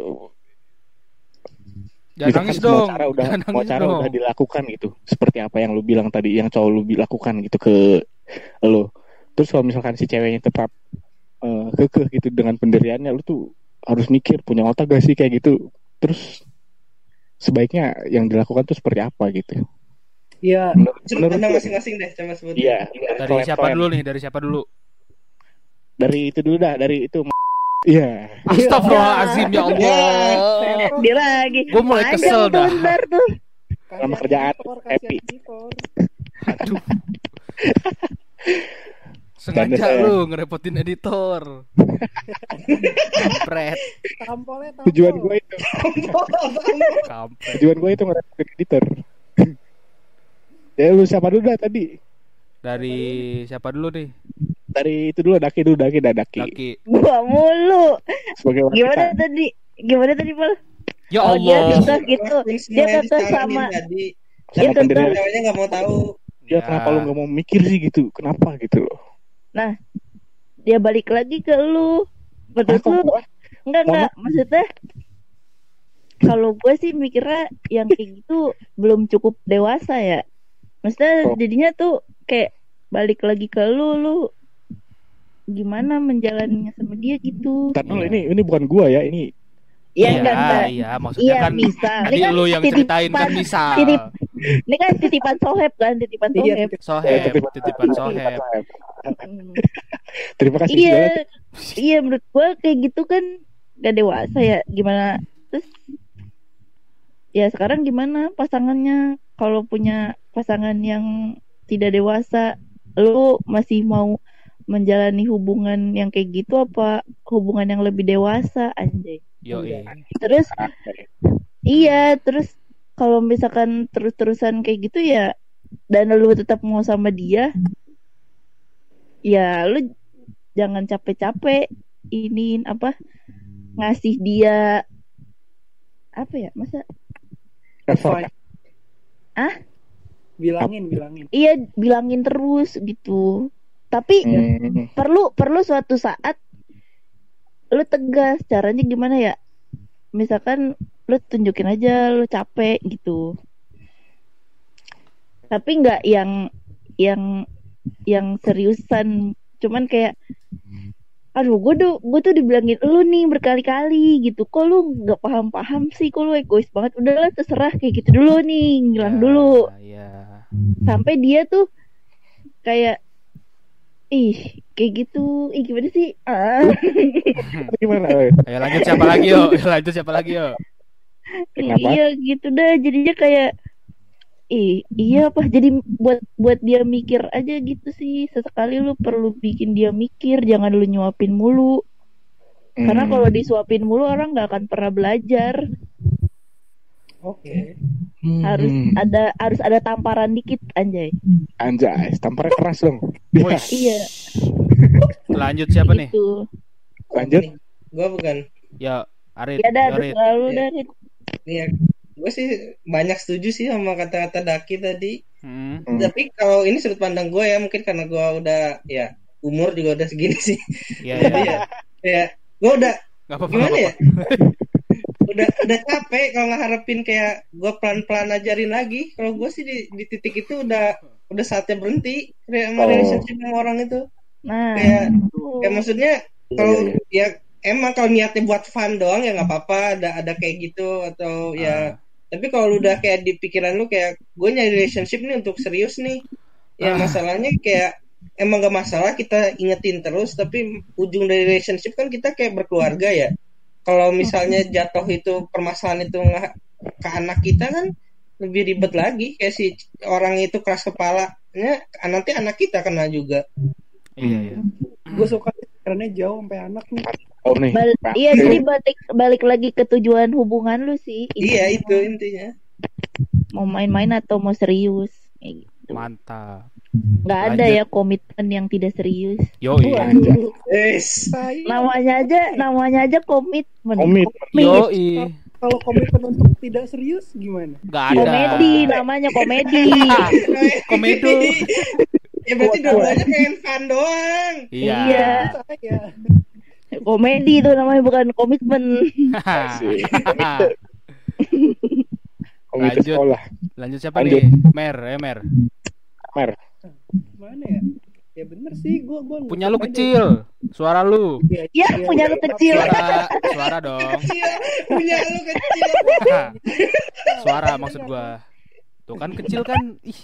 B: Jangan nangis
A: semua
B: dong.
A: cara udah
B: Jangan
A: semua
B: nangis
A: cara
B: dong.
A: udah dilakukan gitu seperti apa yang lu bilang tadi yang cowok lu lakukan gitu ke lu terus kalau misalkan si ceweknya tetap eh, kekeh gitu dengan pendiriannya lu tuh harus mikir punya otak gak sih kayak gitu terus sebaiknya yang dilakukan tuh seperti apa gitu
C: Iya.
A: lu-
E: masing-masing deh, coba sebut.
A: iya
B: Dari
A: Kalian-
B: siapa dulu nih? Dari siapa dulu?
A: dari itu dulu dah dari itu iya
B: Astagfirullahalazim ya Allah.
D: Dia lagi
B: Gua mulai kesel dah.
D: ntar tuh
C: Kasihan
A: Nama kerjaan, happy.
B: Aduh. (laughs) Sengaja lu ngerepotin editor. Kampret,
C: Tampolnya tampol.
A: tujuan gue itu.
B: Kampret.
A: tujuan gue itu ngerepotin editor. Ya lu siapa dulu dah tadi?
B: Dari siapa dulu nih?
A: dari itu dulu daki dulu daki dah daki.
B: Laki.
D: gua mulu.
A: Sebagai wanita
D: gimana tadi? Gimana tadi Pal
B: Ya
D: Oh, dia
B: Allah.
D: kekeh gitu. Dia
E: disaranin
D: sama dia
A: pendirian.
E: Ceweknya nggak mau tahu.
A: ya kenapa lu nggak mau mikir sih gitu? Kenapa gitu? loh
D: nah dia balik lagi ke lu. Menurut
A: kok
D: lu enggak enggak. Maksudnya kalau gue sih mikirnya yang kayak gitu belum cukup dewasa ya. Maksudnya
A: Oh.
D: jadinya tuh kayak balik lagi ke lu lu gimana menjalaninya sama dia gitu.
A: Dulu,
B: Iya.
A: ini ini bukan gua ya, ini
D: ya
B: iya,
D: enggak enggak
B: iya, maksudnya
D: iya
B: kan
D: misal
B: tadi
D: ini kan
B: lu yang
D: titipan-
B: ceritain kan misal.
D: titip ini kan titipan soheb kan titipan
C: Iya,
D: soheb
C: titip-
B: Soheb,
A: titipan-
B: titipan soheb.
D: Hmm.
A: Terima kasih
D: iya
A: segala.
D: iya menurut gua kayak gitu kan gak dewasa ya gimana terus ya sekarang gimana pasangannya kalau punya pasangan yang tidak dewasa lu masih mau menjalani hubungan yang kayak gitu apa hubungan yang lebih dewasa anjay
B: Yo,
D: terus iya terus kalau misalkan terus-terusan kayak gitu ya dan lu tetap mau sama dia ya lu jangan capek-capek ini apa ngasih dia apa ya masa
A: Effort.
D: Ah?
C: bilangin bilangin
D: iya bilangin terus gitu tapi
A: Hmm.
D: perlu perlu suatu saat lu tegas caranya gimana ya? Misalkan lu tunjukin aja lu capek gitu. Tapi nggak yang yang yang seriusan. Cuman kayak aduh gue tuh gue tuh dibilangin lu nih berkali-kali gitu. Kok lu nggak paham-paham sih? Kok lu egois banget? Udahlah terserah kayak gitu dulu nih ngilang dulu.
B: Iya.
D: sampai dia tuh kayak ih kayak gitu ih gimana sih ah (laughs)
A: Gimana?
B: Ayo lanjut siapa lagi yo? Ayo lanjut siapa lagi yo?
A: Kenapa?
D: iya gitu dah jadinya kayak ih iya apa jadi buat buat dia mikir aja gitu sih sesekali lu perlu bikin dia mikir jangan lu nyuapin mulu karena
A: Hmm.
D: kalau disuapin mulu orang nggak akan pernah belajar
C: oke
A: Hmm.
D: harus ada harus ada tamparan dikit anjay
A: Anjay, tampaknya keras dong.
D: Iya (laughs)
B: lanjut siapa nih?
D: gitu
A: Lanjut.
E: Gue bukan.
B: Ya, Arit.
D: ya dah
B: Yorit.
D: terserah lu
E: Iya. gue sih banyak setuju sih sama kata-kata Daki tadi.
B: Hmm.
A: Hmm.
E: Tapi kalau ini sudut pandang gue ya mungkin karena gue udah ya umur juga udah segini sih.
B: Iya, iya. (laughs)
E: Jadi ya, ya gue udah
B: Gak apa-apa.
E: gimana
B: nggak
E: ya? (laughs) udah udah capek kalau ngeharapin kayak gue pelan-pelan ajarin lagi. Kalau gue sih di, di titik itu udah udah saatnya berhenti kayak
A: Oh.
E: relationship sama orang itu.
D: nah
E: Kayak kayak maksudnya
A: Iya,
E: kalau
A: iya.
E: ya emang kalau niatnya buat fun doang ya nggak apa-apa ada ada kayak gitu atau
B: Ah.
E: ya tapi kalau lu udah kayak di pikiran lu kayak gue nyari relationship nih untuk serius nih ya
B: Ah.
E: masalahnya kayak emang gak masalah kita ingetin terus tapi ujung dari relationship kan kita kayak berkeluarga ya kalau misalnya jatuh itu permasalahan itu nggak ke anak kita kan lebih ribet lagi kayak si orang itu keras kepalanya nanti anak kita kena juga
B: Iya, iya.
C: gue suka karena jauh sampai anak nih
A: Oh nih.
D: Bal-
A: Pak.
D: iya jadi balik balik lagi ke tujuan hubungan lu sih
E: iya itu intinya
D: mau main-main atau mau serius Kayak gitu.
B: Mantap.
D: Nggak ada
B: Lanjut.
D: ya komitmen yang tidak serius
B: Yo, iya.
E: Yes.
D: namanya aja namanya aja komitmen
A: Komit.
B: Yo,
C: kalau komitmen untuk tidak serius gimana
B: Gak ada.
D: komedi namanya komedi (laughs)
B: Komedo.
E: ya berarti dua-duanya pengen fun doang.
B: Iya.
D: Iya. komedi itu namanya bukan komitmen (laughs)
A: Asik. Komit
B: Lanjut.
A: sekolah.
B: Lanjut siapa
A: Lanjut.
B: nih? Mer, ya Mer.
A: Mer.
C: Mana ya ya bener sih gue gue
B: Punya lu kecil. Suara lu.
D: ya punya lu kecil
B: Suara, suara dong.
E: Kecil, punya lu kecil.
B: Suara maksud gua. Tuh kan kecil kan. Ih,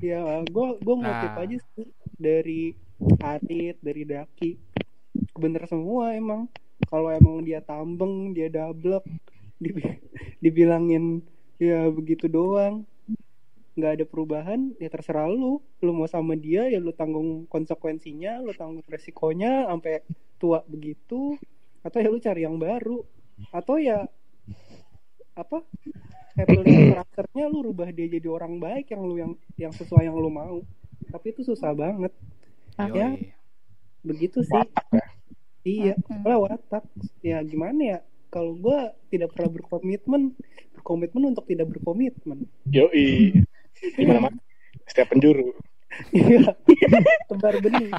C: ya gue gue ngutip
B: Nah.
C: aja sih dari Arit dari Daki bener semua emang kalau emang dia tambeng dia dablek dibi- dibilangin ya begitu doang nggak ada perubahan ya terserah lu. Lu mau sama dia ya lu tanggung konsekuensinya lu tanggung resikonya sampai tua begitu. Atau ya lu cari yang baru. Atau ya apa handling karakternya lu rubah dia jadi orang baik yang lu yang yang sesuai yang lu mau. Tapi itu susah banget.
B: Yoi.
C: ya begitu sih.
A: Watak ya.
C: iya
D: Hmm.
C: soalnya watak. Ya gimana ya? Kalau gua tidak pernah berkomitmen berkomitmen untuk tidak berkomitmen.
A: Yoi. Di mana mana. Setiap penjuru.
C: Iya. (laughs) tebar benih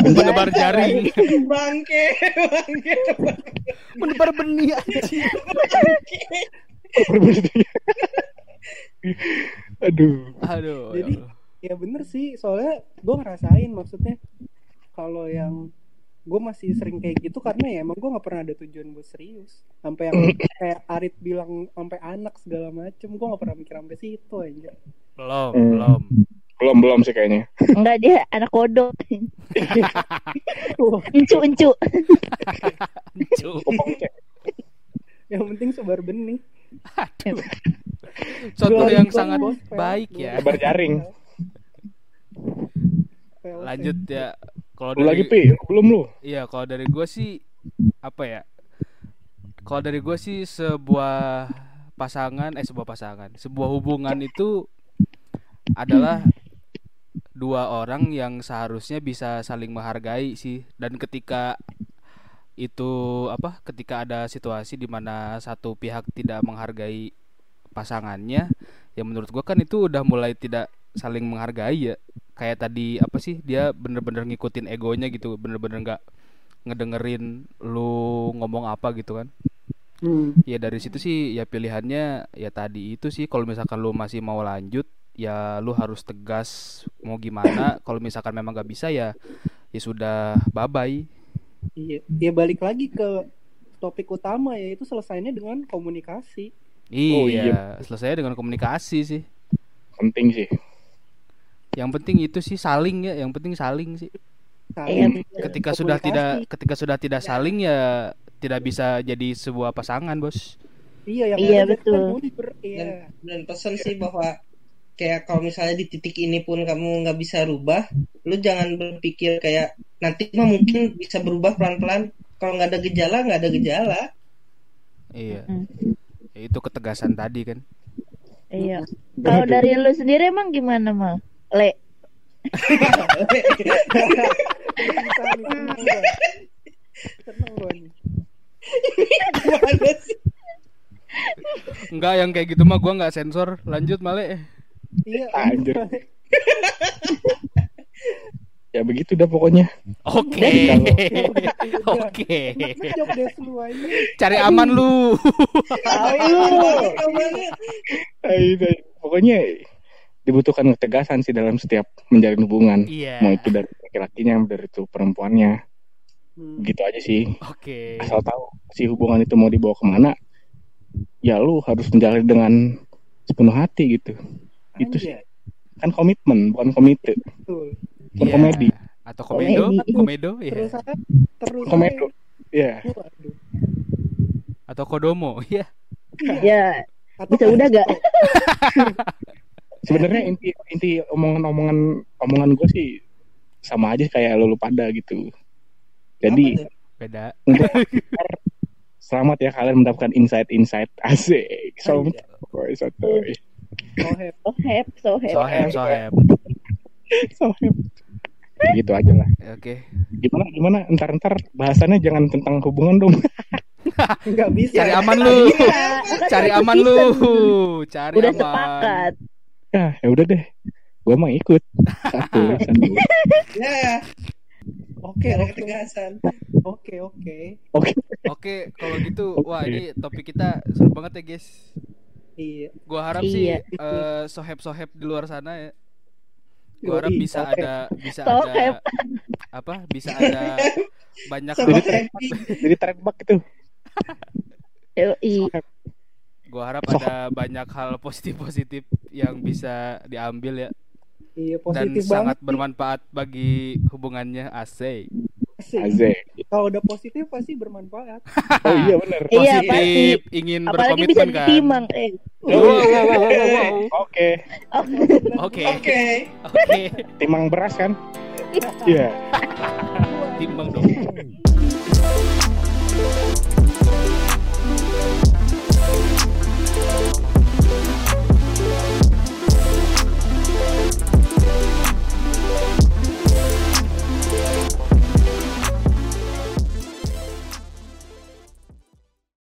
B: Menebar jaring.
E: Bangke, bangke,
B: Menebar benih anjing.
A: Aduh.
B: Aduh.
C: Jadi-
B: ya Allah.
C: ya bener sih soalnya gue ngerasain maksudnya kalau yang gue masih sering kayak gitu karena ya emang gue nggak pernah ada tujuan buat serius sampai yang (laughs) kayak Arit bilang sampai anak segala macem gue nggak pernah mikir sampai situ aja
B: Belum,
A: Hmm.
B: belum.
A: belum belum sih kayaknya
D: Enggak dia anak kodok. (laughs) Encu encu. (laughs)
C: Yang penting sebar benih
B: Suatu
C: Jual
B: yang sangat
C: bos,
B: baik ya.
A: Kabar jaring.
C: Pel.
B: Lanjut ya. Kalau
A: lu lagi
B: dari
A: pi belum lu
B: Iya, kalau dari gue sih apa ya? Kalau dari gue sih sebuah pasangan, eh sebuah pasangan, sebuah hubungan itu adalah dua orang yang seharusnya bisa saling menghargai sih. Dan ketika itu apa? Ketika ada situasi di mana satu pihak tidak menghargai pasangannya, ya menurut gue kan itu udah mulai tidak saling menghargai ya. Kayak tadi apa sih? Dia bener-bener ngikutin egonya gitu, bener-bener nggak ngedengerin lu ngomong apa gitu kan
C: Hmm.
B: ya dari situ sih ya pilihannya ya tadi itu sih kalau misalkan lu masih mau lanjut ya lu harus tegas mau gimana (coughs) kalau misalkan memang gak bisa ya ya sudah bye bye
C: Iya, dia balik lagi ke topik utama yaitu selesainya dengan komunikasi.
B: iya,
A: Oh, iya.
B: selesai dengan komunikasi sih
A: penting sih
B: yang penting itu sih saling ya yang penting saling sih
C: Saling
B: ketika
C: komunikasi.
B: sudah tidak ketika sudah tidak saling ya tidak bisa jadi sebuah pasangan bos
C: Iya, yang
D: Iya, betul.
C: Iya.
E: dan dan pesan sih bahwa kayak kalau misalnya di titik ini pun kamu nggak bisa rubah lu jangan berpikir kayak nanti mah mungkin bisa berubah pelan pelan kalau nggak ada gejala nggak ada gejala
B: iya
D: Hmm.
B: Ya, itu ketegasan tadi kan
D: Iya. Kalau dari lu sendiri emang gimana mal? Le.
C: Seneng nih.
E: Sih?
B: enggak yang kayak gitu mah gua nggak sensor lanjut male
C: Iya.
A: Anjir. ya begitu dah pokoknya
B: oke oke cari aman lu
E: Gimana?
A: Ay, ay, pokoknya dibutuhkan ketegasan sih dalam setiap menjalin hubungan.
B: Iya.
A: Mau itu dari laki-lakinya dari itu perempuannya.
C: Hmm.
A: gitu aja sih.
B: Oke.
A: Asal tahu si hubungan itu mau dibawa ke mana ya lu harus menjalani dengan sepenuh hati gitu. Itu sih.
C: Anjay,
A: kan komitmen bukan komite.
C: Betul.
A: bukan
B: Iya.
A: komedi.
B: Atau komedo?
D: Komedi.
B: komedo ya
C: Terus terus
A: komedo. Ya.
C: Waduh.
B: atau kodomo ya
D: Ya,
C: Atau
D: bisa udah gak? (laughs)
A: sebenarnya inti inti omongan-omongan omongan gue sih sama aja kayak lu, lu pada gitu. Jadi
B: beda.
A: untuk (laughs) selamat ya kalian mendapatkan insight-insight asik. So boy sotoy
C: Soheb.
D: So hep, so hep.
B: soheb soheb
A: so gitu aja lah.
B: Oke.
A: Gimana gimana? Ntar ntar bahasannya jangan tentang hubungan dong. (laughs)
C: Enggak bisa.
B: cari aman lu.
D: Iya,
B: cari aman lu. Cari
D: Udah
B: aman.
D: sepakat.
A: Ya ya udah deh gue mah ikut satu (laughs) satu
E: Ya,
C: Oke,
E: ada
C: oke.
E: ketegasan.
C: Oke, oke.
A: oke
B: oke kalau gitu wah ini topik kita seru banget ya guys
C: Iya.
B: gua harap
D: Iya.
B: sih eh, soheb-soheb di luar sana ya gua harap bisa
C: soheb.
B: ada bisa
D: Soheb.
B: ada apa bisa ada (laughs) banyak
A: Jadi- jadi trademark itu
D: Yoi.
B: Gua harap ada banyak hal positif-positif yang bisa diambil ya
C: Iya,
B: dan
C: positif
B: sangat
C: banget. sih.
B: bermanfaat bagi hubungannya
C: Asik.
A: Azek
C: Kalau udah positif pasti bermanfaat. (laughs)
A: oh iya bener
D: Iya,
B: positif
D: pasti.
B: ingin
D: Apalagi bisa
B: berkomitmen kan
D: ditimang. Eh.
B: Wow, wow, wow, wow, wow.
A: oke
B: Oke,
E: Oke.
B: oke.
A: timang beras kan iya
B: Timbang dong. (laughs)